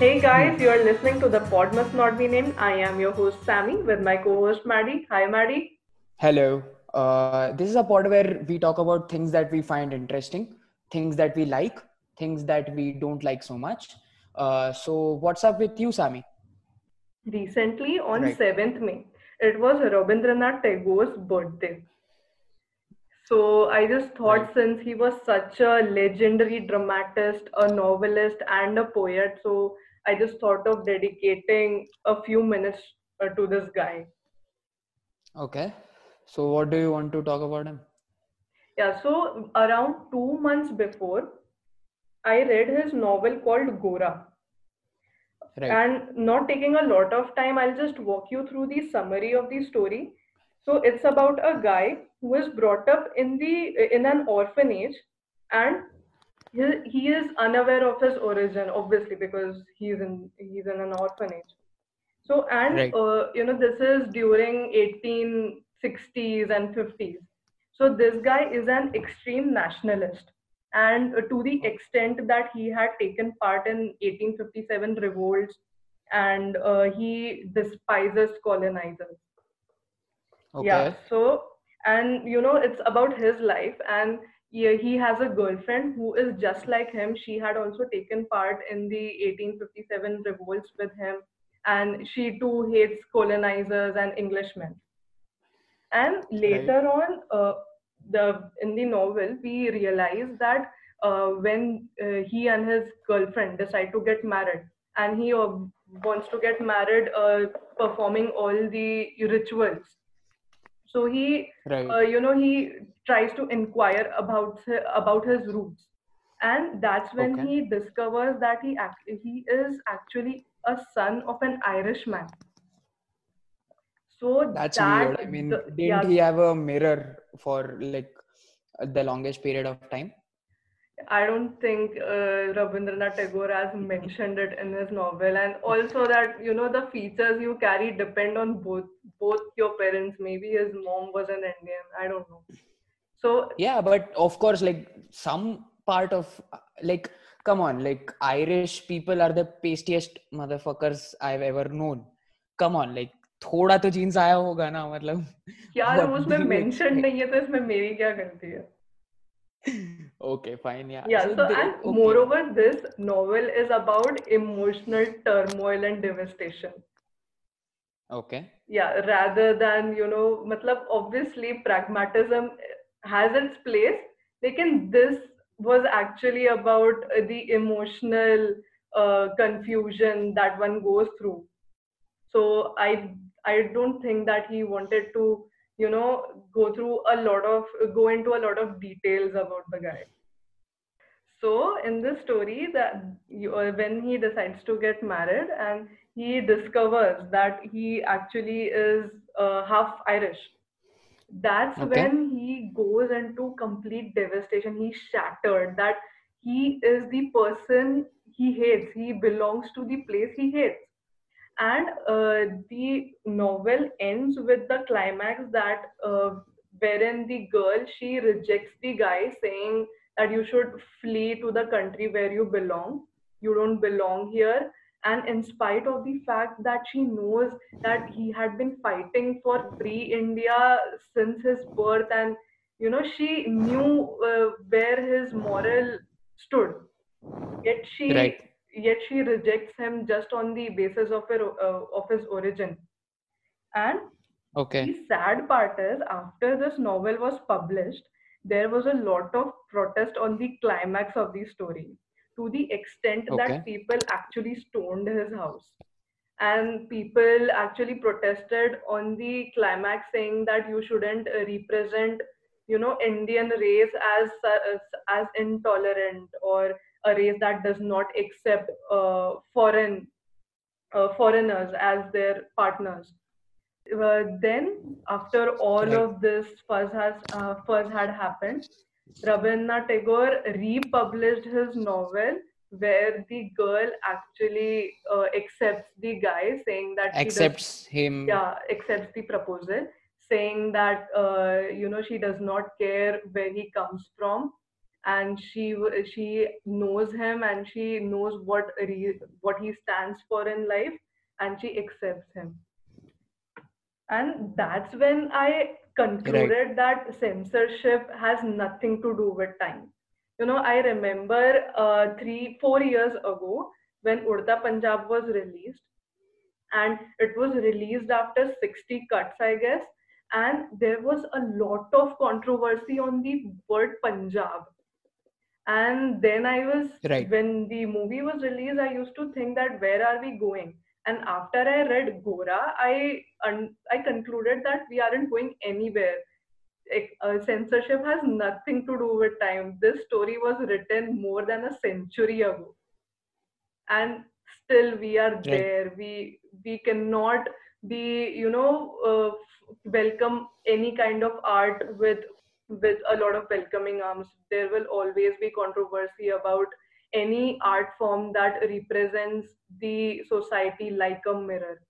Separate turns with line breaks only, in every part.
Hey guys, you are listening to the Pod Must Not Be Named. I am your host Sammy with my co-host Maddie. Hi Maddie.
Hello. Uh, this is a pod where we talk about things that we find interesting, things that we like, things that we don't like so much. Uh, so, what's up with you, Sammy?
Recently, on
Right.
7th May, it was Rabindranath Tagore's birthday. So I just thought
Right.
since he was such a legendary dramatist, a novelist, and a poet, so I just thought of dedicating a few minutes uh, to this guy.
Okay. So, what do you want to talk about him?
Yeah, so around two months before, I read his novel called Gora.
Right.
And not taking a lot of time, I'll just walk you through the summary of the story. So it's about a guy who is brought up in the in an orphanage, and he, he is unaware of his origin, obviously because he's in he's in an orphanage. So and
Right.
uh, you know this is during 1860s and 50s. So this guy is an extreme nationalist, and uh, to the extent that he had taken part in 1857 revolts, and uh, he despises colonizers. Yeah. So and you know it's about his life, and he has a girlfriend who is just like him. She had also taken part in the 1857 revolts with him, and she too hates colonizers and Englishmen and
Right.
later on uh, the in the novel we realize that uh, when uh, he and his girlfriend decide to get married and he uh, wants to get married uh, performing all the rituals so he
Right.
uh, you know he tries to inquire about about his roots and that's when
Okay.
he discovers that he act- he is actually a son of an irishman so
That's
that
weird. I mean,
the,
didn't
yeah
he have a mirror for like the longest period of time?
I don't think uh, Rabindranath Tagore has mentioned it in his novel, and also that you know the features you carry depend on both both your parents. Maybe his mom was an Indian. I don't know So
Yeah, but of course, like some part of like, come on, like Irish people are the pastiest motherfuckers I've ever known. Come on, like थोड़ा तो jeans आया होगा ना मतलब
यार
what
वो
do
उसमें
you
mentioned
expect?
नहीं है तो इसमें मेरी क्या गलती है?
Okay, fine, yeah.
Yeah.
So
So
they,
and
okay,
moreover, this novel is about emotional turmoil and devastation.
okay,
yeah rather than you know matlab obviously pragmatism has its place lekin this was actually about the emotional uh, confusion that one goes through. So i i don't think that he wanted to you know go through a lot of go into a lot of details about the guy. So in this story, that you, uh, when he decides to get married and he discovers that he actually is uh, half Irish, that's
okay,
when he goes into complete devastation. He's shattered that he is the person he hates. He belongs to the place he hates. And uh, the novel ends with the climax that uh, wherein the girl she rejects the guy saying that you should flee to the country where you belong you don't belong here and in spite of the fact that she knows that he had been fighting for free india since his birth and you know she knew uh, where his moral stood. Yet she
right,
yet she rejects him just on the basis of her uh, of his origin. And
okay,
the sad part is, after this novel was published, there was a lot of protest on the climax of the story to the extent
okay,
that people actually stoned his house. And people actually protested on the climax saying that you shouldn't uh, represent, you know, Indian race as, as, as intolerant or a race that does not accept uh, foreign uh, foreigners as their partners. Uh, then after all of this fuzz has uh, fuzz had happened rabindranath tagore republished his novel where the girl actually uh, accepts the guy saying that
accepts him,
yeah accepts the proposal saying that uh, you know she does not care where he comes from and she she knows him and she knows what re, what he stands for in life and she accepts him. And that's when i concluded right. that censorship has nothing to do with time you know i remember uh, 3 4 years ago when udta punjab was released and it was released after 60 cuts i guess and there was a lot of controversy on the word punjab and then i was
right.
when the movie was released i used to think that where are we going and after i read gora i un- i concluded that we aren't going anywhere. Uh, censorship has nothing to do with time. This story was written more than a century ago. And still we are there. We we cannot be you know uh, welcome any kind of art with with a lot of welcoming arms. There will always be controversy about any art form that represents the society like a mirror.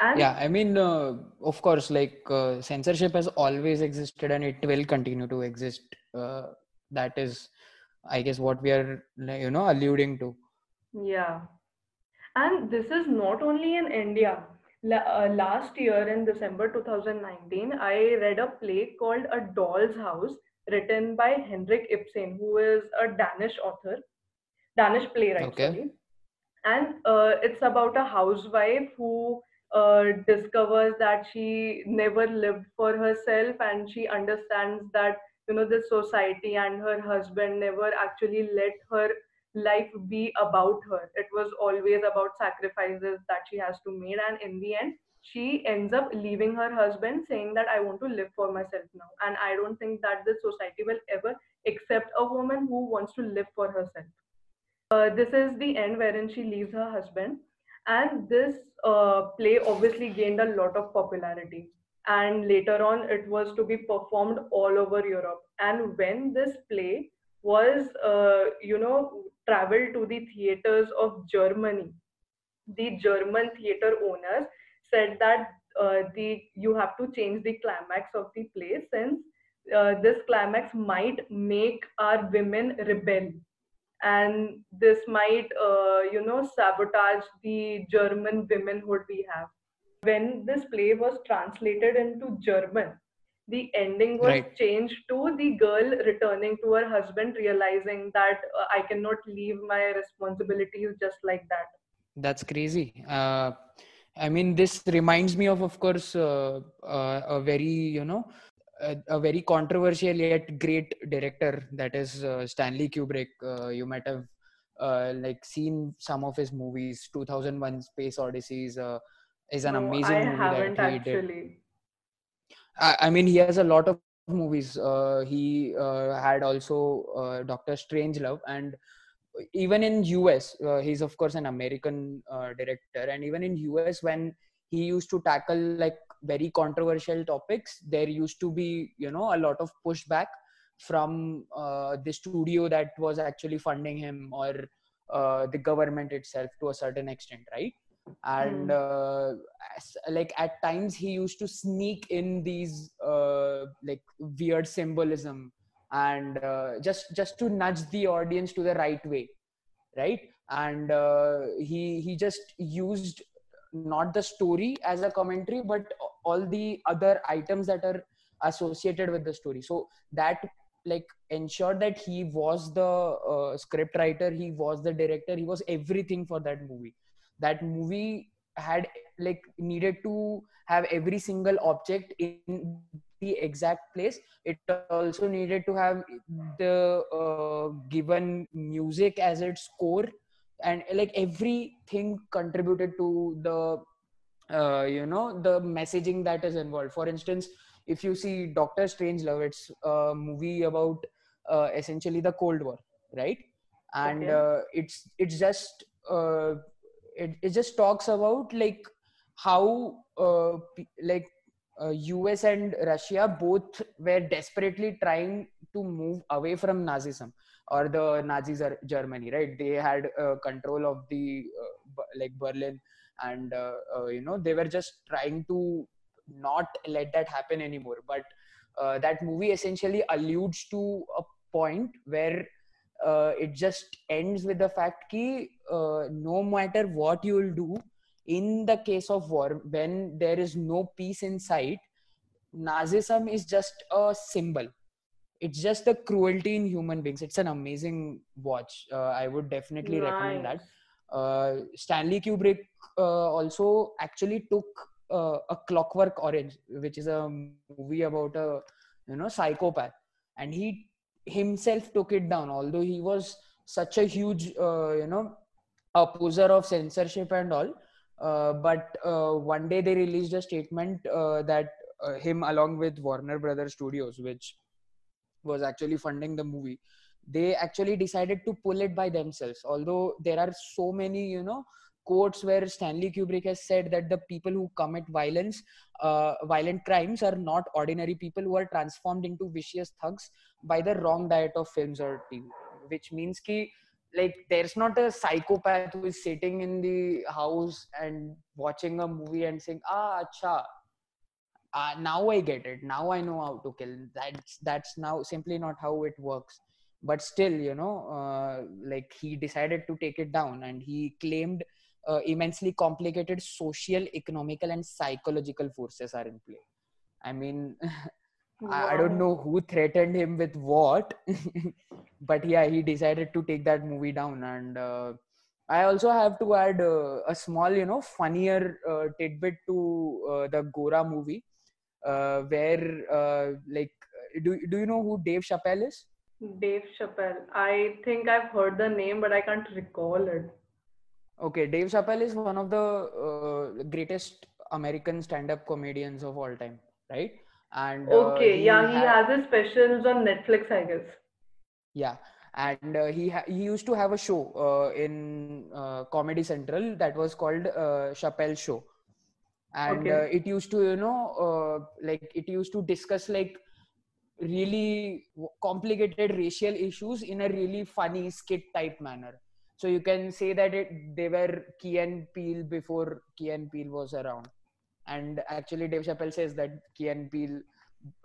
And yeah i mean uh, of course like uh, censorship has always existed and it will continue to exist. Uh, that is i guess what we are you know alluding to.
Yeah. And this is not only in india. Uh, last year in December 2019, I read a play called A Doll's House, written by Henrik Ibsen, who is a Danish author, Danish playwright. Okay. Sorry. And uh, it's about a housewife who uh, discovers that she never lived for herself and she understands that you know the society and her husband never actually let her life be about her. It was always about sacrifices that she has to make. And in the end, she ends up leaving her husband saying that I want to live for myself now. And I don't think that the society will ever accept a woman who wants to live for herself. Uh, this is the end wherein she leaves her husband. And this uh, play obviously gained a lot of popularity. And later on, it was to be performed all over Europe. And when this play was, uh, you know, traveled to the theaters of Germany. The German theater owners said that uh, the you have to change the climax of the play since uh, this climax might make our women rebel and this might uh, you know sabotage the german womenhood we have. When this play was translated into german the ending was right. changed to the girl returning to her husband realizing that uh, i cannot leave my responsibilities just like that.
That's crazy. Uh, i mean this reminds me of of course uh, uh a very you know a, a, very controversial yet great director that is uh, stanley kubrick uh, you might have like seen some of his movies 2001 space odyssey is, is an no, amazing I movie
haven't that he actually. did
I, I mean, he has a lot of movies. Uh, he uh, had also uh, Doctor Strangelove, and even in US, uh, he's of course an American uh, director, and even in US, when he used to tackle like very controversial topics, there used to be you know a lot of pushback from uh, the studio that was actually funding him or the government itself to a certain extent, right? and mm. uh, like at times he used to sneak in these uh, like weird symbolism and uh, just just to nudge the audience to the right way right and uh, he he just used not the story as a commentary but all the other items that are associated with the story. So that like ensured that he was the uh, script writer he was the director he was everything for that movie. That movie had like needed to have every single object in the exact place. It also needed to have the uh, given music as its core and like everything contributed to the uh, you know the messaging that is involved. For instance if you see doctor strangelove it's a movie about uh, essentially the cold war right? And okay. Uh, it's it's just uh, it, it just talks about like how uh, like uh, US and Russia both were desperately trying to move away from Nazism or the Nazis are Germany, right? They had uh, control of the uh, like Berlin, and uh, uh, you know they were just trying to not let that happen anymore. But that movie essentially alludes to a point where uh, it just ends with the fact that uh, no matter what you will do in the case of war when there is no peace in sight nazism is just a symbol it's just the cruelty in human beings. It's an amazing watch. Uh, i would definitely nice. recommend that. Uh, stanley kubrick uh, also actually took uh, a clockwork orange which is a movie about a you know psychopath. And he himself took it down although he was such a huge uh, you know opposer of censorship and all. Uh, but uh, one day they released a statement uh, that uh, him along with warner brothers studios which was actually funding the movie they actually decided to pull it by themselves although there are so many you know quotes where Stanley Kubrick has said that the people who commit violence, uh, violent crimes, are not ordinary people who are transformed into vicious thugs by the wrong diet of films or TV. Which means ki, like there's not a psychopath who is sitting in the house and watching a movie and saying, ah, acha, uh, now I get it. Now I know how to kill. That's that's now simply not how it works. But still, you know, uh, like he decided to take it down, and he claimed uh, immensely complicated social, economical, and psychological forces are in play. I mean, wow. I, don't know who threatened him with what, but yeah, he decided to take that movie down. And uh, I also have to add uh, a small, you know, funnier uh, tidbit to uh, the Gora movie, where like, do do you know who Dave Chappelle is?
Dave Chappelle. I think I've heard the name, but I can't recall it.
Okay, Dave Chappelle is one of the uh, greatest American stand-up comedians of all time, right?
And uh, okay, he yeah, he had, has his specials on Netflix, I guess.
Yeah, and uh, he ha- he used to have a show uh, in uh, Comedy Central that was called uh, Chappelle Show, and okay. it used to you know like it used to discuss like really complicated racial issues in a really funny skit type manner so you can say that it, they were Key and Peele before Key and Peele was around. And actually, Dave Chappelle says that Key and Peele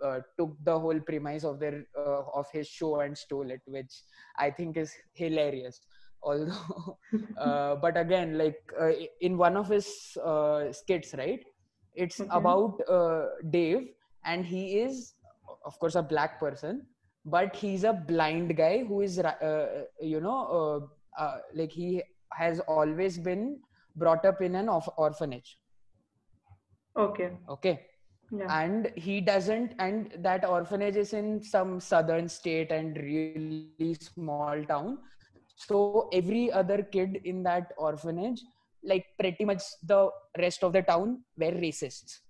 uh, took the whole premise of their uh, of his show and stole it, which I think is hilarious. Although, uh, but again, like uh, in one of his uh, skits, right? It's okay. about uh, Dave, and he is, of course, a black person, but he's a blind guy who is, you know uh, like he has always been brought up in an orphanage
okay
okay yeah. and he doesn't and that orphanage is in some southern state and really small town so every other kid in that orphanage like pretty much the rest of the town were racists.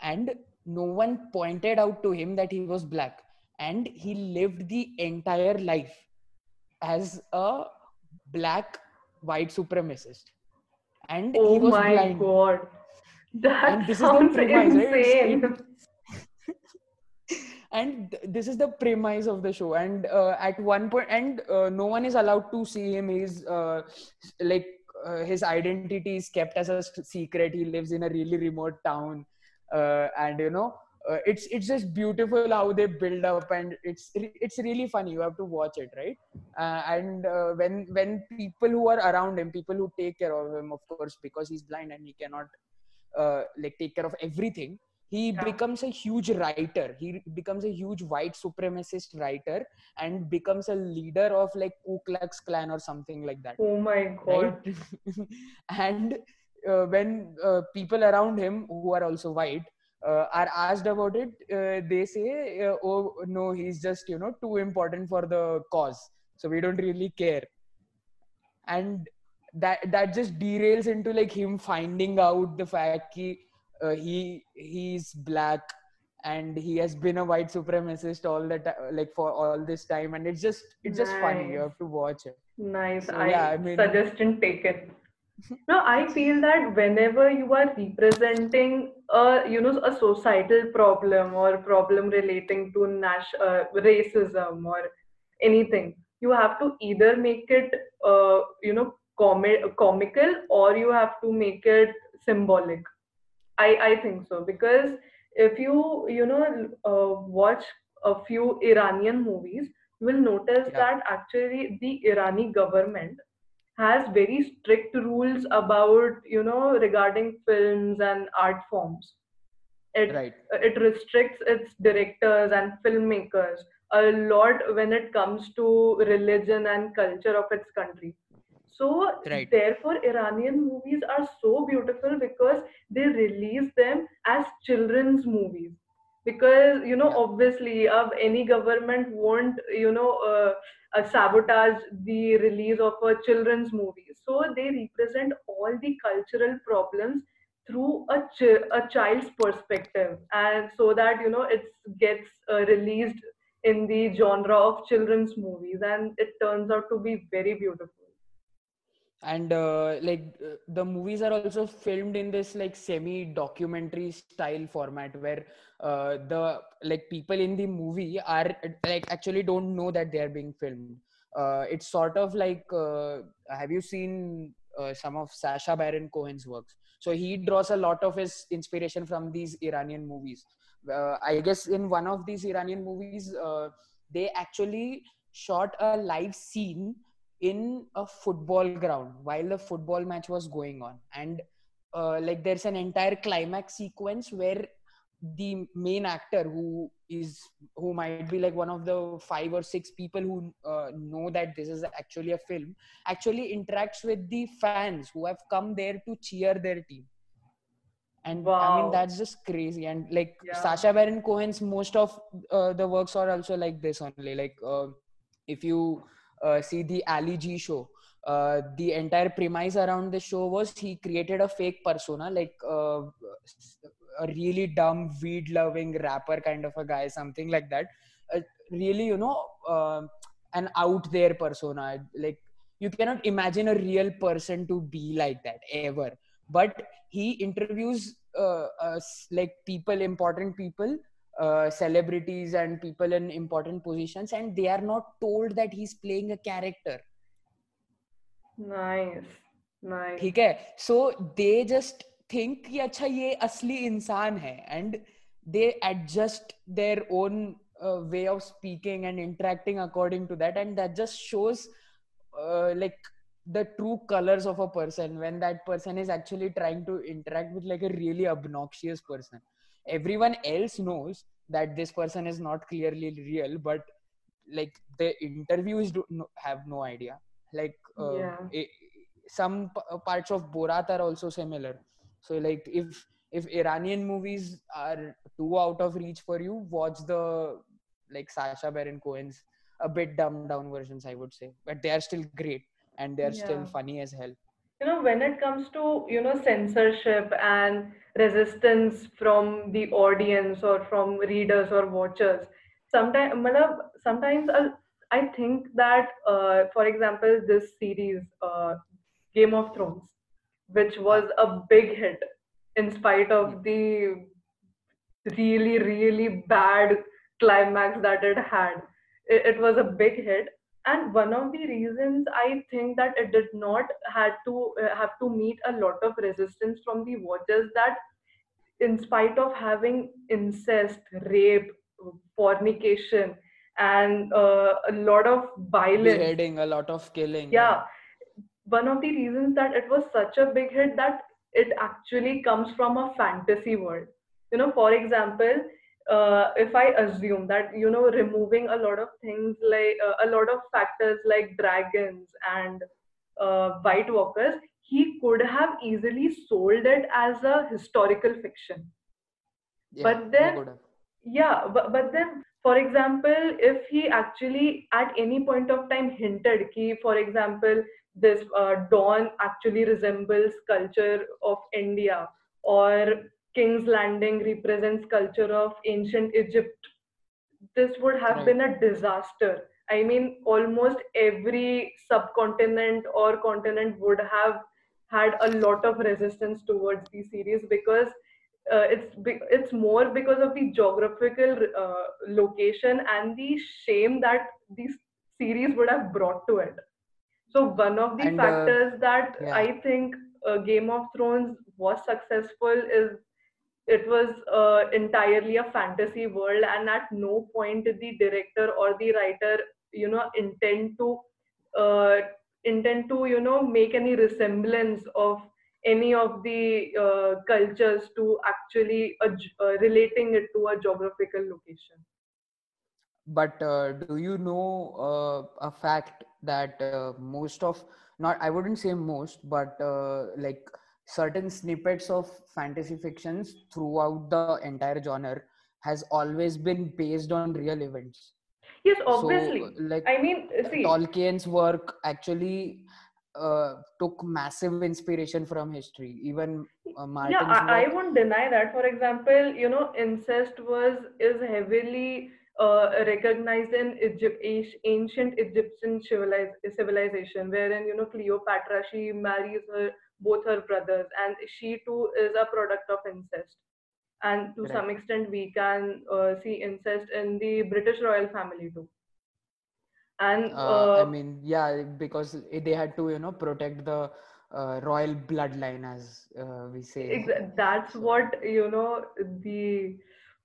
And no one pointed out to him that he was black. And he lived the entire life as a black white supremacist. And
oh
he was
my
blind.
god. That and this sounds is the premise, insane. right?
And this is the premise of the show. And uh, at one point and uh, no one is allowed to see him. He's uh, like uh, his identity is kept as a secret. He lives in a really remote town. Uh, and you know uh, it's it's just beautiful how they build up. And it's it's really funny. You have to watch it right? And when when people who are around him people who take care of him of course because he's blind and he cannot like take care of everything he yeah. becomes a huge writer he becomes a huge white supremacist writer and becomes a leader of like ku klux klan or something like that
oh my god
right? and uh, when uh, people around him who are also white uh, are asked about it, uh, they say, uh, "Oh no, he's just you know too important for the cause, so we don't really care." And that that just derails into like him finding out the fact he uh, he he's black and he has been a white supremacist all that like for all this time. And it's just it's just funny. You have to watch it.
Nice. So, I, yeah, I mean, suggestion taken no i feel that whenever you are representing a you know a societal problem or problem relating to nas- uh, racism or anything you have to either make it uh, you know com- comical or you have to make it symbolic i i think so. Because if you you know uh, watch a few iranian movies you will notice
Yeah.
that actually the Irani government has very strict rules about you know regarding films and art forms. It
right.
it restricts its directors and filmmakers a lot when it comes to religion and culture of its country so
right.
therefore iranian movies are so beautiful because they release them as children's movies. Because you know obviously uh, any government won't you know uh, uh, sabotage the release of a children's movie so they represent all the cultural problems through a, ch- a child's perspective. And so that you know it gets uh, released in the genre of children's movies. And it turns out to be very beautiful
and uh, like uh, the movies are also filmed in this like semi documentary style format where uh, the like people in the movie are like actually don't know that they are being filmed. Uh, it's sort of like uh, have you seen uh, some of Sacha Baron Cohen's works? So he draws a lot of his inspiration from these Iranian movies. I guess in one of these Iranian movies they actually shot a live scene in a football ground while the football match was going on. And uh, like there's an entire climax sequence where the main actor who is who might be like one of the five or six people who uh, know that this is actually a film actually interacts with the fans who have come there to cheer their team. And i mean that's just crazy. And like
yeah.
Sacha baron cohen's most of uh, the works are also like this only. Like uh, if you see the ali g show. Uh, the entire premise around the show was he created a fake persona like uh, a really dumb weed loving rapper kind of a guy something like that. Uh, really you know uh, an out there persona. Like you cannot imagine a real person to be like that ever. But he interviews uh, uh, like people important people uh, celebrities and people in important positions and they are not told that he's playing a character
nice nice
ठीक है सो they just think कि अच्छा ये असली इंसान है and they adjust their own way of speaking and interacting according to that and that just shows like the true colors of a person when that person is actually trying to interact with like a really obnoxious person everyone else knows that this person is not clearly real but like the interviews do no, have no idea. Like uh,
yeah.
some p- parts of borat are also similar. So like if if iranian movies are too out of reach for you watch the like sacha baron cohen's a bit dumbed down versions i would say. But they are still great and they're still funny as hell
you know when it comes to you know censorship and resistance from the audience or from readers or watchers sometimes sometimes i think that uh, for example this series uh, game of thrones which was a big hit in spite of the really really bad climax that it had it, it was a big hit and one of the reasons i think that it did not had to uh, have to meet a lot of resistance from the watchers that in spite of having incest rape fornication and uh, a lot of violence.
Beheading a lot of killing. Yeah
yeah. One of the reasons that it was such a big hit that it actually comes from a fantasy world. You know for example uh, if i assume that you know removing a lot of things like uh, a lot of factors like dragons and uh, white walkers he could have easily sold it as a historical fiction.
Yeah
but then yeah but, but then for example if he actually at any point of time hinted ki for example this uh, dorne actually resembles culture of india or king's landing represents culture of ancient egypt this would have
right
been a disaster. I mean, almost every subcontinent or continent would have had a lot of resistance towards the series because uh, it's it's more because of the geographical uh, location and the shame that this series would have brought to it. So one of the
and uh,
factors that
yeah
I think uh, Game of Thrones was successful is it was uh, entirely a fantasy world and at no point did the director or the writer you know intend to uh, intend to you know make any resemblance of any of the uh, cultures to actually uh, relating it to a geographical location.
But uh, do you know uh, a fact that most of not i wouldn't say most but like certain snippets of fantasy fictions throughout the entire genre has always been based on real events.
Yes obviously. so,
like
i mean see
tolkien's work actually uh, took massive inspiration from history. Even uh,
yeah I, I won't deny that. For example you know incest was is heavily uh, recognized in Egypt, ancient Egyptian civilization, wherein you know Cleopatra she marries her both her brothers, and she too is a product of incest. And to right. some extent, we can uh, see incest in the British royal family too. And
uh, I uh, mean, yeah, because they had to you know protect the uh, royal bloodline, as uh, we say.
That's what you know the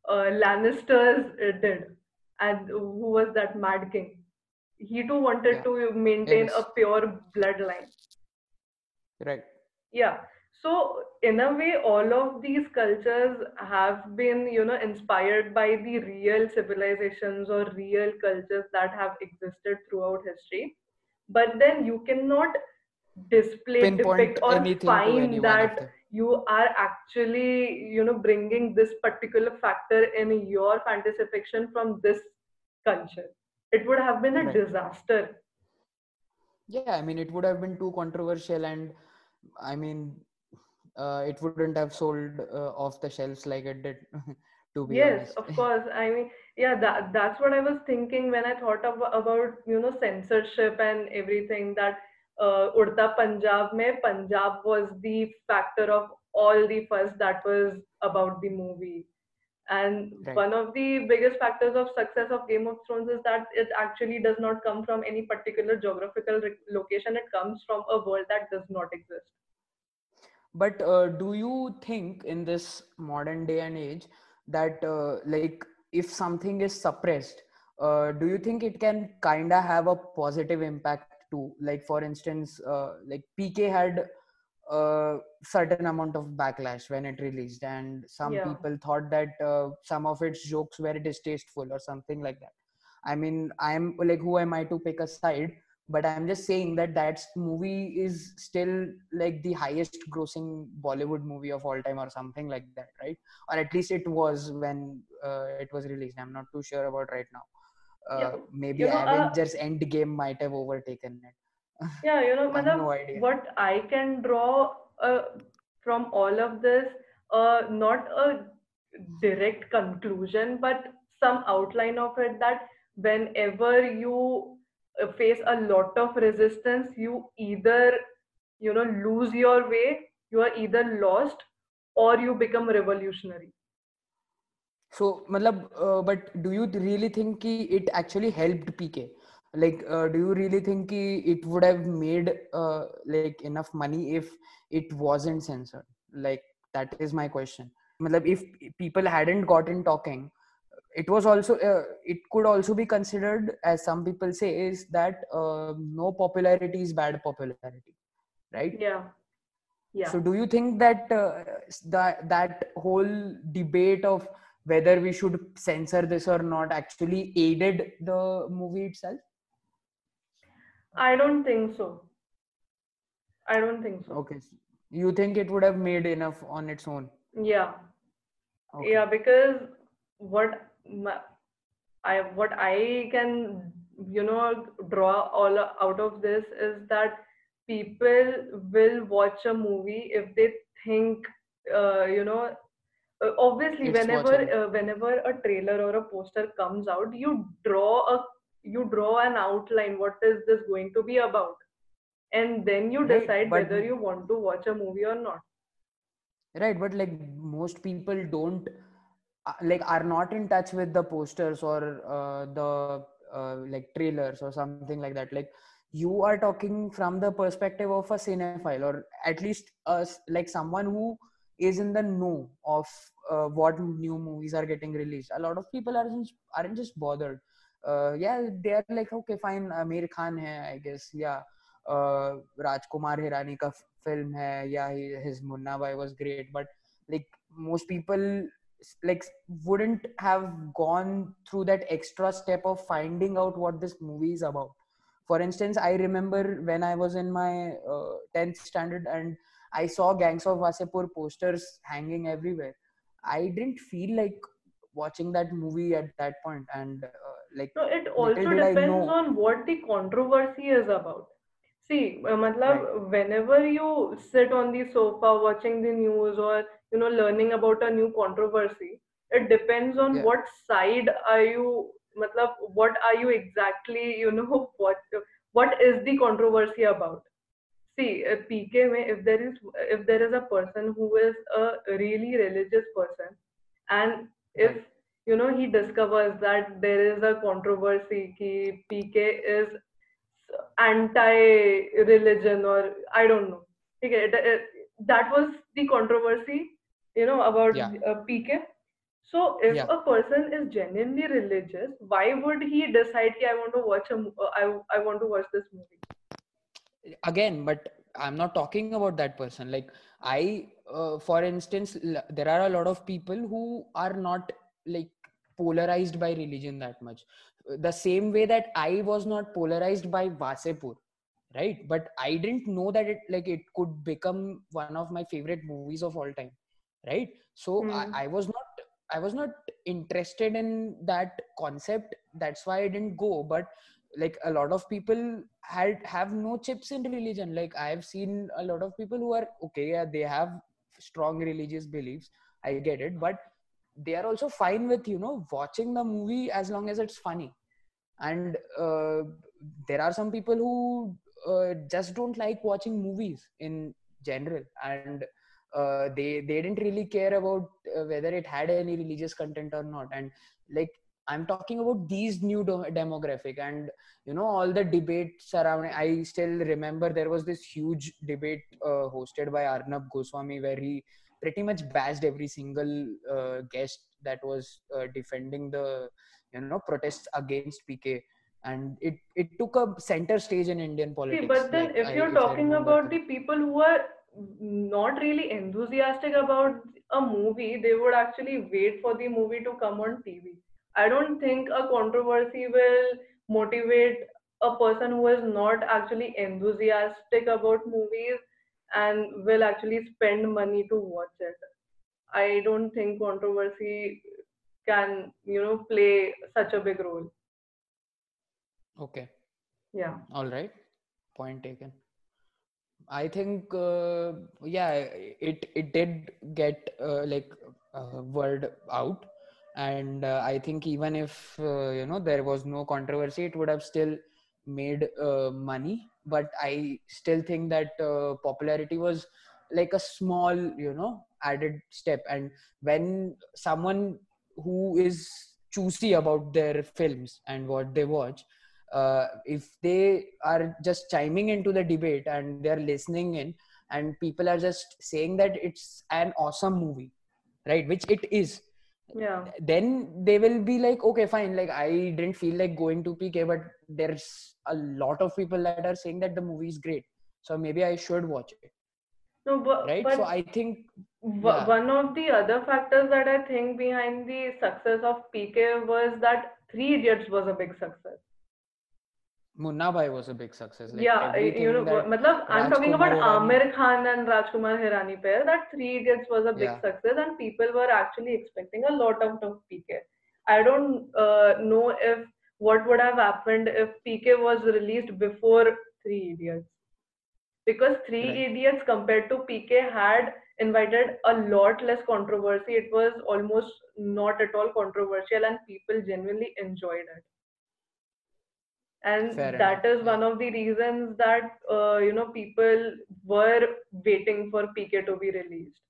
Lannisters did and who was that Mad King? He too wanted yeah. to maintain yes. a pure bloodline.
Right.
Yeah. So in a way, all of these cultures have been, you know, inspired by the real civilizations or real cultures that have existed throughout history. But then you cannot display,
Pinpoint
depict, or find that you are actually, you know, bringing this particular factor in your fantasy fiction from this culture. It would have been a right. disaster.
Yeah, I mean, it would have been too controversial, and I mean, uh, it wouldn't have sold uh, off the shelves like it did. to be
yes,
honest.
of course. I mean, yeah, that that's what I was thinking when I thought of, about you know censorship and everything. That uh, Udta Punjab, mein Punjab was the factor of all the fuss that was about the movie and right. one of the biggest factors of success of game of thrones is that it actually does not come from any particular geographical location. It comes from a world that does not exist.
But uh, do you think in this modern day and age that uh, like if something is suppressed uh, do you think it can kind of have a positive impact too? Like for instance uh, like pk had a certain amount of backlash when it released and some yeah. people thought that uh, some of its jokes were distasteful or something like that. I mean i'm like who am i to pick a side? But i'm just saying that that movie is still like the highest grossing bollywood movie of all time or something like that right? Or at least it was when uh, it was released. I'm not too sure about right now. Uh, yeah. maybe you know, uh, avengers endgame might have overtaken it
yeah you know no what i can draw uh, from all of this uh, not a direct conclusion but some outline of it that whenever you uh, face a lot of resistance you either you know lose your way you are either lost or you become revolutionary.
So matlab, uh, but do you really think it actually helped pk like uh, do you really think it would have made uh, like enough money if it wasn't censored? Like that is my question. If people hadn't gotten talking it was also uh, it could also be considered as some people say is that uh, no popularity is bad popularity right?
Yeah. Yeah.
So do you think that uh, that that whole debate of whether we should censor this or not actually aided the movie itself
I don't think so. I don't think so.
Okay. You think it would have made enough on its own?
Yeah. Okay. Yeah, because what I what I can you know draw all out of this is that people will watch a movie if they think uh, you know uh, obviously it's whenever uh, whenever a trailer or a poster comes out you draw a you draw an outline what is this going to be about? And then you decide right, whether you want to watch a movie or not.
Right but like most people don't uh, like are not in touch with the posters or uh, the uh, like trailers or something like that. Like you are talking from the perspective of a cinephile or at least uh, like someone who is in the know of uh, what new movies are getting released. A lot of people aren't aren't just bothered uh, yeah they are like okay fine Aamir Khan hai I guess yeah. Uh, Rajkumar Hirani ka film hai yeah he, his Munna Bhai was great but like most people like wouldn't have gone through that extra step of finding out what this movie is about. For instance i remember when i was in my uh, 10th standard and i saw gangs of wasseypur posters hanging everywhere. I didn't feel like watching that movie at that point and uh, like
no it also depends on what the controversy is about see uh, matlab, right. whenever you sit on the sofa watching the news or you know learning about a new controversy it depends on yeah. what side are you matlab, what are you exactly you know what what is the controversy about see uh, pk mein, if there is if there is a person who is a really religious person and if you know he discovers that there is a controversy ki pk is anti religion or i don't know okay that was the controversy you know about yeah. uh, pk so if yeah. a person is genuinely religious why would he decide i want to watch a uh, I, I want to watch this movie
again but i'm not talking about that person like i uh, for instance there are a lot of people who are not like polarized by religion that much. The same way that i was not polarized by wasseypur right? But i didn't know that it like it could become one of my favorite movies of all time right? So mm. I, hmm. I was not i was not interested in that concept. That's why i didn't go. But like a lot of people had have no chips in religion. Like i have seen a lot of people who are okay yeah they have strong religious beliefs. I get it. But they are also fine with you know watching the movie as long as it's funny. And uh, there are some people who uh, just don't like watching movies in general. And uh, they they didn't really care about uh, whether it had any religious content or not. And like i'm talking about these new do- demographic and you know all the debates around i still remember there was this huge debate uh, hosted by arnab goswami where he pretty much bashed every single uh, guest that was uh, defending the you know protests against pk and it it took a center stage in indian politics
See, but then like, if you're talking about the people who are not really enthusiastic about a movie, they would actually wait for the movie to come on TV. I don't think a controversy will motivate a person who is not actually enthusiastic about movies and will actually spend money to watch it. I don't think controversy can, you know, play such a big role.
Okay.
Yeah.
All right. Point taken. I think uh, yeah, it it did get uh, like uh, word out, and uh, I think even if uh, you know there was no controversy, it would have still made uh, money. But I still think that popularity was like a small you know added step, and when someone who is choosy about their films and what they watch uh, if they are just chiming into the debate and they're listening in and people are just saying that it's an awesome movie right which it is
yeah.
Then they will be like okay fine. Like i didn't feel like going to pk but there's a lot of people that are saying that the movie is great. So maybe i should watch it.
No but
right?
but
so i think
yeah. one of the other factors that i think behind the success of pk was that three idiots was a big success
Munna Bhai was a big success.
Like yeah, you know, matlab, I'm talking about Aamir Khan and Rajkumar Hirani pair. That Three Idiots was a big yeah. success, and people were actually expecting a lot out of PK. I don't uh, know if what would have happened if PK was released before Three Idiots, because Three right. Idiots compared to PK had invited a lot less controversy. It was almost not at all controversial, and people genuinely enjoyed it and Fair that enough. is one of the reasons that uh, you know people were waiting for pk to be released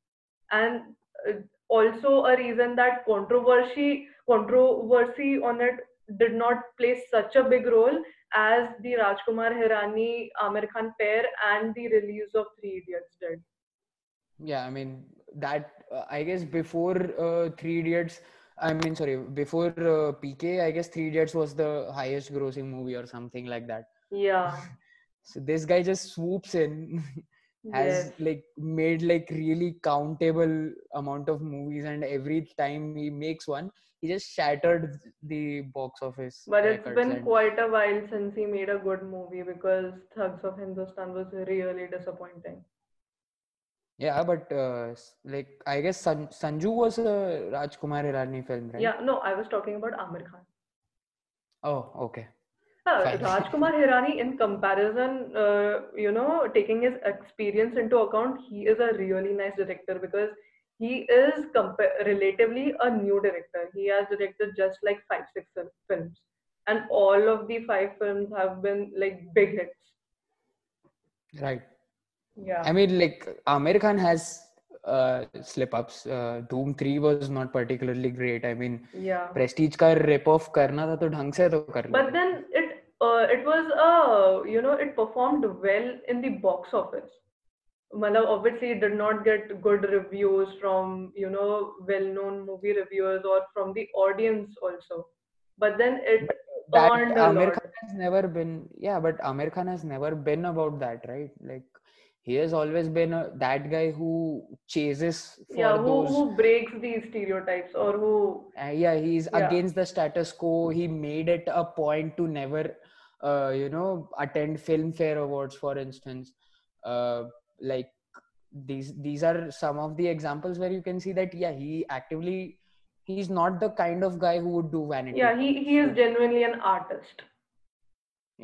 and uh, also a reason that controversy controversy on it did not play such a big role as the Rajkumar Hirani Aamir Khan pair and the release of Three Idiots did.
Yeah, I mean that uh, I guess before uh, Three Idiots, I mean, sorry, before uh, PK, I guess Three Idiots was the highest grossing movie or something like that.
Yeah.
So this guy just swoops in, has
Yes.
like made like really countable amount of movies, and every time he makes one, he just shattered the box office.
But it's been quite a while since he made a good movie because Thugs of Hindustan was really disappointing.
Yeah, but uh, like I guess San- Sanju was a Rajkumar Hirani film, right?
Yeah, no, I was talking about Aamir Khan.
Oh, okay.
Uh, Rajkumar Hirani, in comparison, uh, you know, taking his experience into account, he is a really nice director because he is compa- relatively a new director. He has directed just like five, six films, and all of the five films have been like big hits.
Right.
Yeah.
I mean, like Aamir Khan has uh, slip ups. Uh, Dhoom 3 was not particularly great. I mean,
yeah.
Prestige car rip off करना था तो ढंग से तो कर
But then it uh, it was uh, you know it performed well in the box office. मतलब obviously it did not get good reviews from you know well-known movie reviewers or from the audience also. But then it but
that
Aamir
Khan has never been yeah, but Aamir Khan has never been about that, right? Like he has always been a, that guy who chases for
Yeah, who
those
who breaks these stereotypes or who
uh, yeah he's
Yeah.
against the status quo he made it a point to never uh, you know attend filmfare awards for instance uh, like these these are some of the examples where you can see that yeah he actively he's not the kind of guy who would do vanity
yeah he he is genuinely an artist.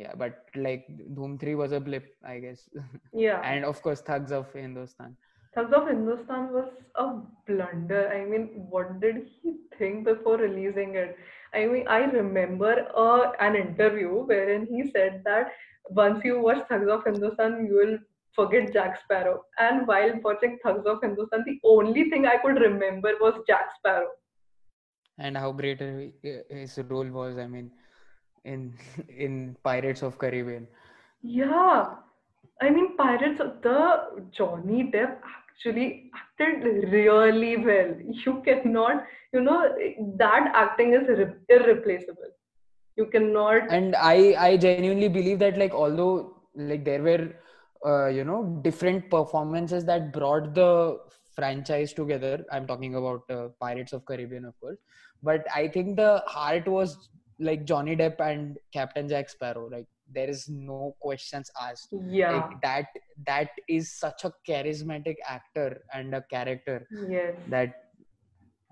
Yeah but like Dhoom 3 was a blip i guess
Yeah.
and of course thugs of hindustan
Thugs of Hindustan was a blunder. I mean, what did he think before releasing it? I mean, I remember uh, an interview wherein he said that once you watch Thugs of Hindustan, you will forget Jack Sparrow. And while watching Thugs of Hindustan, the only thing I could remember was Jack Sparrow.
and how great his role was i mean in in pirates of caribbean
Yeah, I mean, Pirates of the Johnny Depp actually acted really well. You cannot, you know, that acting is irre- irreplaceable. You cannot,
and i i genuinely believe that like although like there were uh, you know different performances that brought the franchise together i'm talking about uh, pirates of caribbean of course but i think the heart was like johnny depp and captain jack sparrow like there is no questions asked.
Yeah,
like that that is such a charismatic actor and a character
yes,
that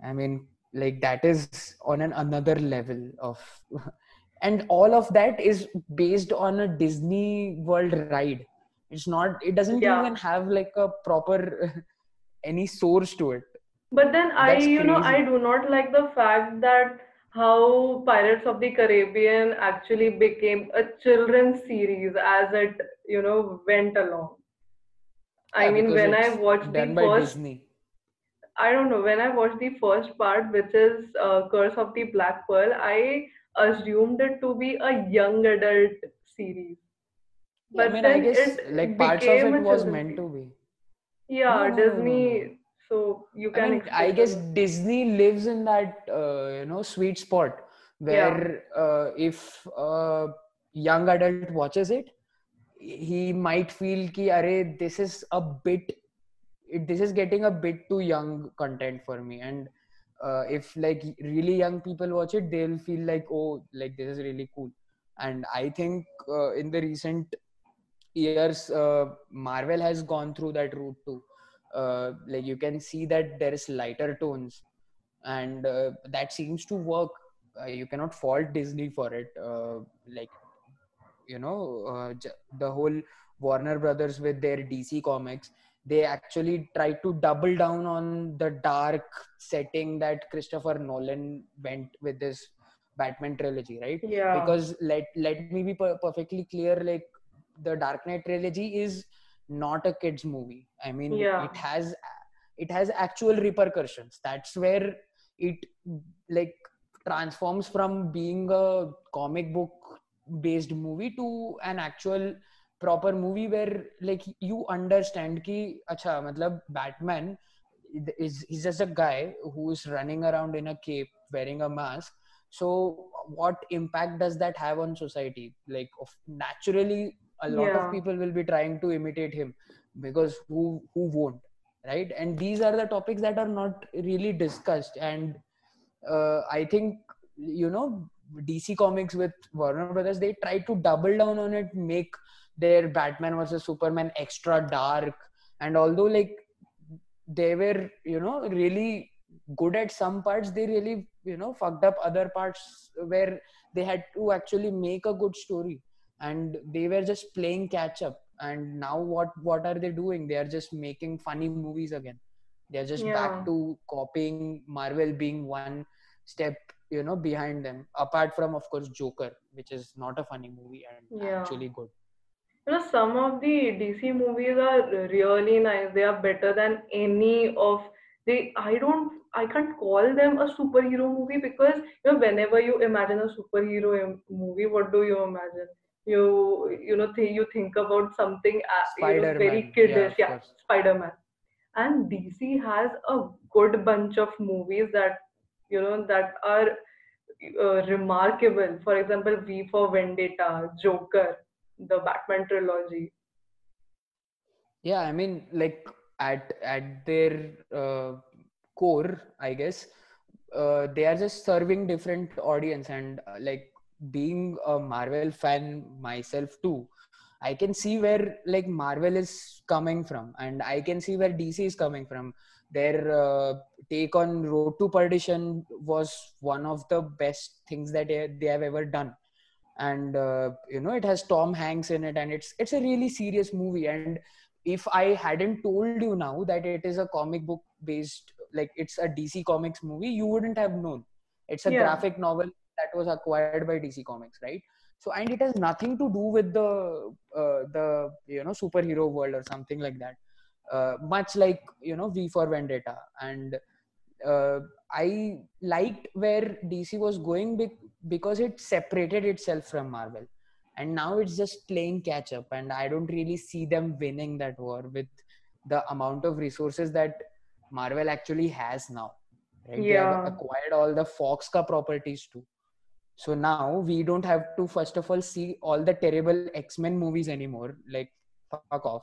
i mean like that is on an another level of and all of that is based on a disney world ride. It's not it doesn't
Yeah.
even have like a proper any source to it.
But then I,
That's
you know, I do not like the fact that how Pirates of the Caribbean actually became a children's series as it, you know, went along. I mean, when I watched the
by
first
disney
I don't know. When I watched the first part, which is uh, Curse of the Black Pearl, I assumed it to be a young adult series.
Yeah, i
But
mean i
then
guess
it
like parts of it was meant to be
Yeah,
No, no, no,
Disney.
no.
So you
I mean, I guess. Disney lives in that uh, you know sweet spot where uh, if a young adult watches it, he might feel ki Arey, this is a bit it, this is getting a bit too young content for me. And uh, if like really young people watch it they'll feel like oh like this is really cool. And i think uh, in the recent years uh, marvel has gone through that route too uh, like you can see that there is lighter tones and uh, that seems to work. Uh, you cannot fault disney for it. Uh, like you know uh, the whole warner brothers with their dc comics they actually tried to double down on the dark setting that christopher nolan went with this batman trilogy right?
Yeah.
because let let me be per- perfectly clear like the dark knight trilogy is not a kids movie. I mean
Yeah.
it has it has actual repercussions. That's where it like transforms from being a comic book based movie to an actual proper movie where like you understand ki acha matlab batman is he's just a guy who's running around in a cape wearing a mask. So what impact does that have on society? Like of, naturally a lot
Yeah.
of people will be trying to imitate him because who who won't right? And these are the topics that are not really discussed. And uh, i think you know dc comics with warner brothers they try to double down on it make their batman versus superman extra dark. And although like they were you know really good at some parts they really you know fucked up other parts where they had to actually make a good story and they were just playing catch up and now what what are they doing they are just making funny movies again they're just
Yeah.
back to copying marvel being one step you know behind them apart from of course joker which is not a funny movie and
Yeah.
actually good
You know, some of the DC movies are really nice. They are better than any of they. I don't. I can't call them a superhero movie because you know, whenever you imagine a superhero movie, what do you imagine? You you know, th- you think about something uh, you know, very
Spider-Man. Yeah,
kiddish. Yeah. Spider-Man. And DC has a good bunch of movies that you know that are uh, remarkable. For example, V for Vendetta, Joker, the Batman trilogy.
yeah i mean like at at their uh, core i guess uh, they are just serving different audience and uh, like being a marvel fan myself too i can see where like marvel is coming from and i can see where dc is coming from. Their uh, take on road to perdition was one of the best things that they, have ever done. And uh, you know it has tom hanks in it and it's it's a really serious movie. And if i hadn't told you now that it is a comic book based like it's a dc comics movie you wouldn't have known. It's a
Yeah.
graphic novel that was acquired by dc comics right so and it has nothing to do with the uh, the you know superhero world or something like that uh, much like you know v for vendetta and uh, I liked where DC was going bec- because it separated itself from Marvel, and now it's just playing catch up. And I don't really see them winning that war with the amount of resources that Marvel actually has now. Right? They have acquired all the Fox ka properties too. So now we don't have to first of all see all the terrible X Men movies anymore. Like fuck off,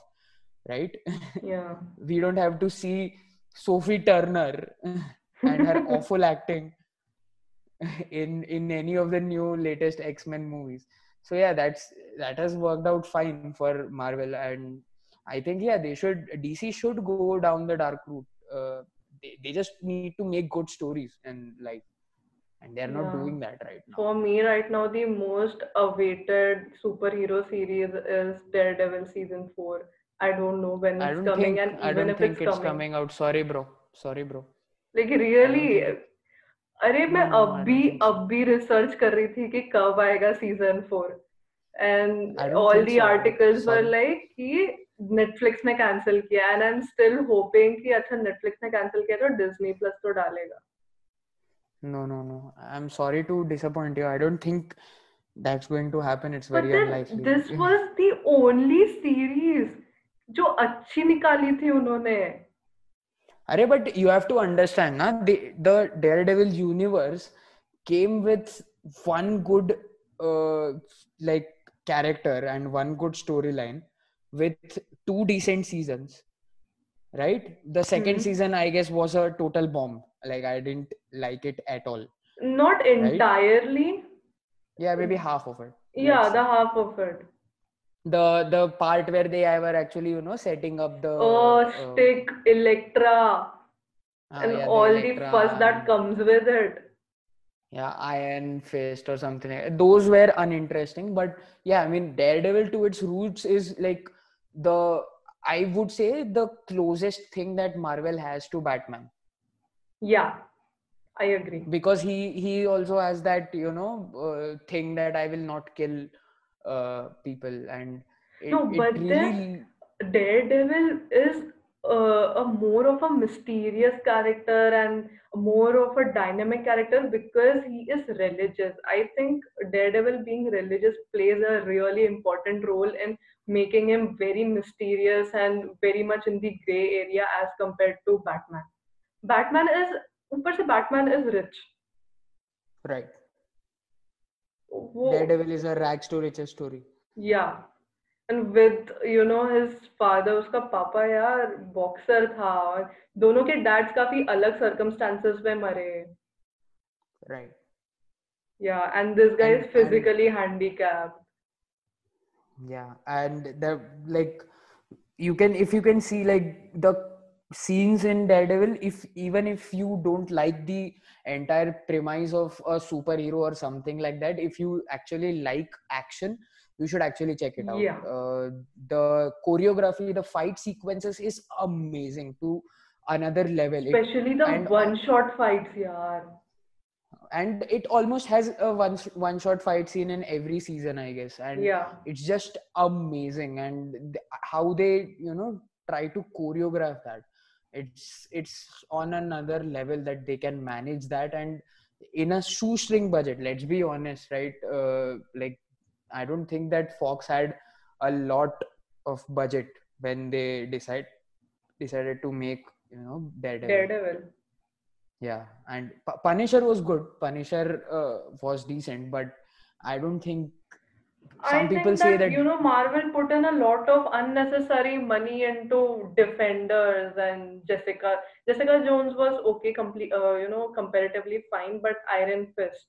right?
Yeah.
we don't have to see Sophie Turner and her awful acting in in any of the new latest X-Men movies. So yeah, that's that has worked out fine for Marvel and I think yeah they should DC should go down the dark route. Uh, they, they just need to make good stories and like and they're not
Yeah.
doing that right now.
For me, right now, the most awaited superhero series is Daredevil season four. I don't know when
I
it's
don't
coming,
think
and
I
even
don't
if
think
it's
it's
coming,
coming out. Sorry, bro. Sorry, bro.
like really,
think
अरे मैं
No, no, I
अब
don't
भी
think so.
अब भी research कर रही थी कि कब आएगा season four and
I don't
all
think
the
so.
Articles were
Sorry.
Like कि नेटफ्लिक्स ने कैंसिल किया and I am still hoping कि अच्छा नेटफ्लिक्स ने कैंसिल किया तो डिज्नी प्लस तो डालेगा
No, no, no. I'm sorry to disappoint you. I don't think that's going to happen. It's very
but
unlikely.
This was the only series जो अच्छी निकाली थी उन्होंने
अरे but you have to understand ना the Daredevil universe came with one good like character and one good story line with two decent seasons Right? The second
Mhm.
season, I guess, was a total bomb. Like I didn't like it at all.
not entirely
Yeah, maybe half of it.
yeah
let's
the
say.
half of it
the the part where they were actually you know setting up the
oh
uh,
stick elektra
ah,
and
yeah,
all the
Elektra
fuss that comes with it
yeah iron fist or something like those were uninteresting but yeah i mean daredevil to its roots is like the i would say the closest thing that marvel has to batman.
Yeah i agree.
Because he he also has that you know uh, thing that i will not kill uh, people. And it,
No, but
really
then- daredevil is uh, a more of a mysterious character and more of a dynamic character because he is religious. I think daredevil being religious plays a really important role in making him very mysterious and very much in the gray area as compared to batman Batman is ऊपर से Batman is rich.
Right.
वो
Daredevil is a rags to riches story.
yeah. And with you know his father उसका पापा यार boxer था और दोनों के डैड्स काफी अलग circumstances में मरे
Right.
yeah and this guy
And-
is
and-
physically handicapped
Yeah, and the like you can if you can see like the scenes in Daredevil, if even if you don't like the entire premise of a superhero or something like that, if you actually like action, you should actually check it out.
Yeah.
Uh, the choreography, the fight sequences is amazing to another level. It,
especially the one shot fights yaar
and it almost has a one one shot fight scene in every season, I guess. And
yeah.
it's just amazing. And th- how they you know try to choreograph that. It's it's on another level that they can manage that. And in a shoestring budget let's be honest right? Uh, like i don't think that fox had a lot of budget when they decide decided to make you know daredevil.
Daredevil
yeah and P- punisher was good punisher uh, was decent but i don't think some
I
people
think
say
that, you know Marvel put in a lot of unnecessary money into Defenders and Jessica. Jessica Jones was okay, complete, uh, you know, comparatively fine, but Iron Fist,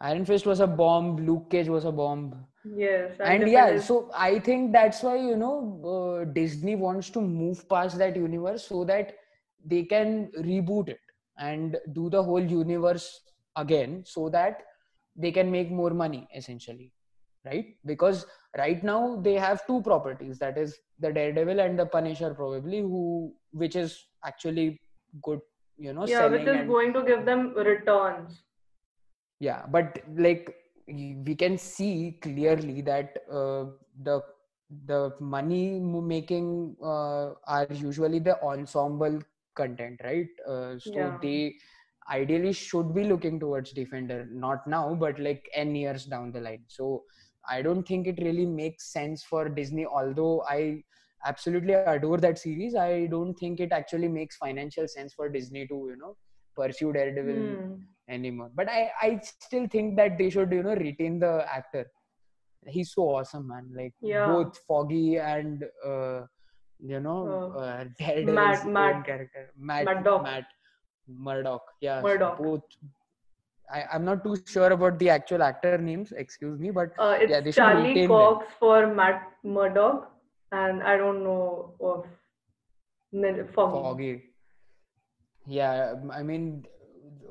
Iron Fist was a bomb, Luke Cage was a bomb.
yes,
And yeah, so I think that's why, you know, uh, Disney wants to move past that universe so that they can reboot it and do the whole universe again so that they can make more money essentially. Right? Because right now they have two properties that is the Daredevil and the Punisher, probably, who which is actually good, you know,
yeah, which is
and-
going to give them returns.
yeah but like we can see clearly that uh, the the money making uh, are usually the ensemble content right uh, so
Yeah.
they ideally should be looking towards defender not now but like n years down the line so i don't think it really makes sense for disney although i absolutely adore that series i don't think it actually makes financial sense for disney to you know pursue daredevil
Hmm.
anymore. But I, I still think that they should, you know, retain the actor. He's so awesome, man. Like
Yeah.
both Foggy and uh, you know,
Uh,
uh, Daredevil's
Matt-
character, Matt,
Murdock.
Matt Murdock. Yeah,
Murdock.
both. I, I'm not too sure about the actual actor names. Excuse me, but
Uh, it's
Yeah, they
Charlie
them.
Cox for Matt Murdock, and I don't know of Foggy.
Foggy. Yeah, I mean,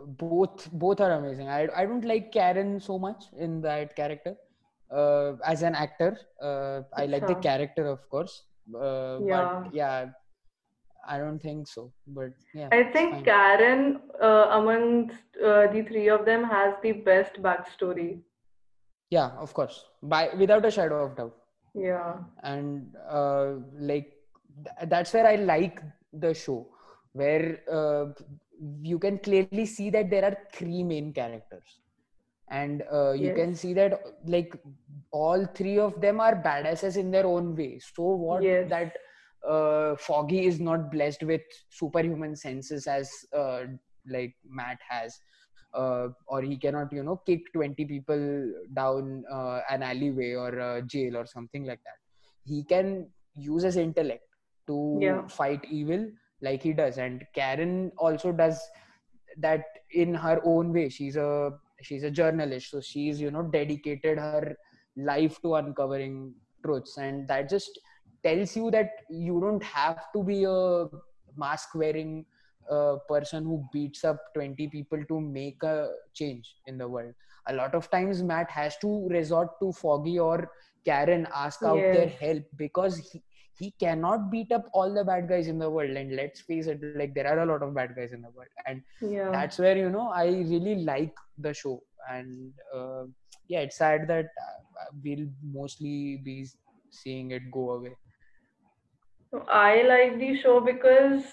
both both are amazing. I I don't like Karen so much in that character. Uh, as an actor, uh, I like the character, of course. Uh,
Yeah.
But yeah, I don't think so. But yeah,
I think
fine.
Karen, uh, amongst uh, the three of them, has the best backstory.
yeah, of course, by without a shadow of doubt.
Yeah,
and uh, like th- that's where i like the show where uh, you can clearly see that there are three main characters and uh, you can see that like all three of them are badasses in their own way. So what
Yes.
that uh, foggy is not blessed with superhuman senses as uh, like matt has uh, or he cannot you know kick 20 people down uh, an alleyway or a jail or something like that. He can use his intellect to
Yeah.
fight evil like he does. And karen also does that in her own way. She's a she's a journalist so she's you know dedicated her life to uncovering truths. And that just tells you that you don't have to be a mask wearing uh, person who beats up 20 people to make a change in the world. A lot of times matt has to resort to foggy or karen ask out their help because he, he cannot beat up all the bad guys in the world. And let's face it like there are a lot of bad guys in the world. And
yeah.
that's where you know i really like the show. And uh, yeah it's sad that uh, we'll mostly be seeing it go away.
I like the show because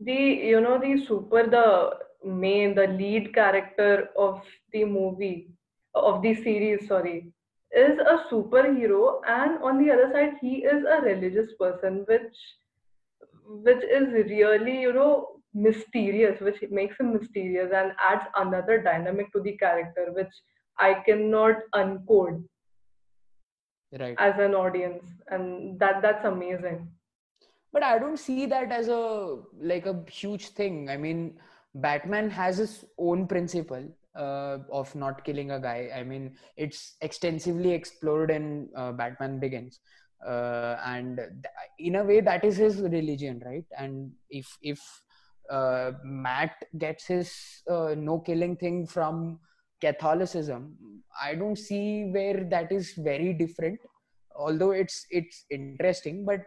the you know the super the main the lead character of the movie of the series sorry is a superhero and on the other side he is a religious person which which is really you know mysterious, which makes him mysterious and adds another dynamic to the character, which I cannot uncode
right.
as an audience, and that that's amazing.
but i don't see that as a like a huge thing. I mean batman has his own principle uh, of not killing a guy. I mean it's extensively explored in uh, batman begins. Uh, and th- in a way that is his religion right? And if if uh, matt gets his uh, no killing thing from catholicism i don't see where that is very different. Although it's it's interesting but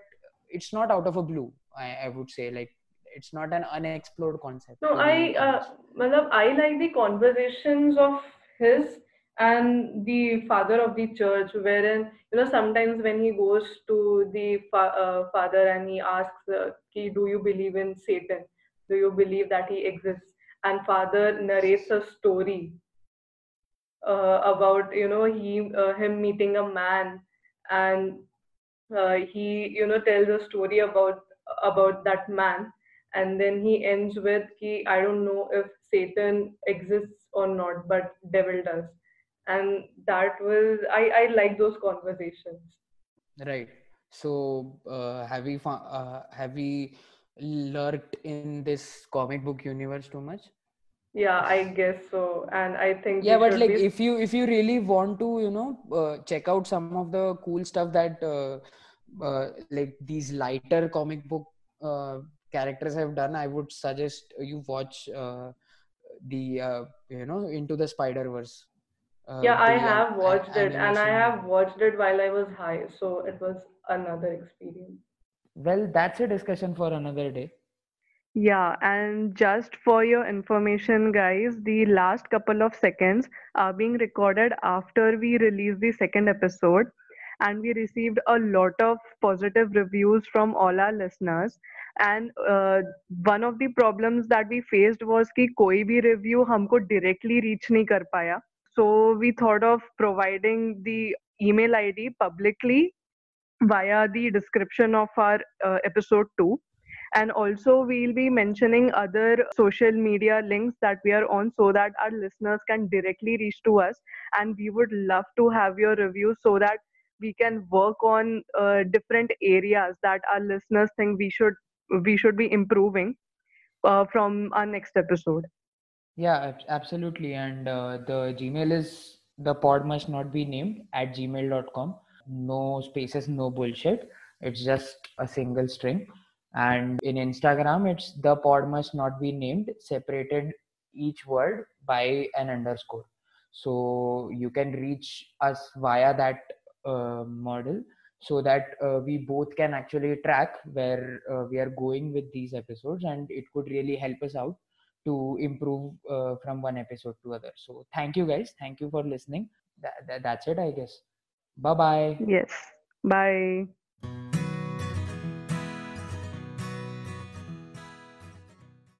it's not out of a blue i, I would say. Like it's not an unexplored concept
No, I, uh, malab, I like the conversations of his and the father of the church, wherein, you know, sometimes when he goes to the fa- uh, father and he asks, uh, Do you believe in Satan? Do you believe that he exists? And father narrates a story uh, about, you know, he, uh, him meeting a man and uh, he you know tells a story about about that man and then he ends with he i don't know if satan exists or not but devil does. And that was i i like those conversations.
Right. So uh, have we uh, have we lurked in this comic book universe too much?
Yeah i guess so. And i think
yeah but like
be
if you if you really want to you know uh, check out some of the cool stuff that uh, uh, like these lighter comic book uh, characters have done i would suggest you watch uh, the uh, you know into the spider verse uh,
yeah i
the an-
have
a-
watched it and i have watched it while i was high so it was another experience.
Well that's a discussion for another day.
Yeah, and just for your information, guys, the last couple of seconds are being recorded after we release the second episode, and we received a lot of positive reviews from all our listeners. And uh, one of the problems that we faced was कि कोई भी review हमको directly reach नहीं कर पाया. So we thought of providing the email ID publicly via the description of our uh, episode 2 and also we'll be mentioning other social media links that we are on so that our listeners can directly reach to us and we would love to have your reviews so that we can work on uh, different areas that our listeners think we should we should be improving uh, from our next episode.
Yeah absolutely. And uh, the gmail is the pod must not be named at gmail.com no spaces no bullshit. It's just a single string. And in instagram it's the pod must not be named separated each word by an underscore. So you can reach us via that uh, model so that uh, we both can actually track where uh, we are going with these episodes and it could really help us out to improve uh, from one episode to other. So thank you guys. Thank you for listening. That, that, that's it i guess. Bye bye
yes. Bye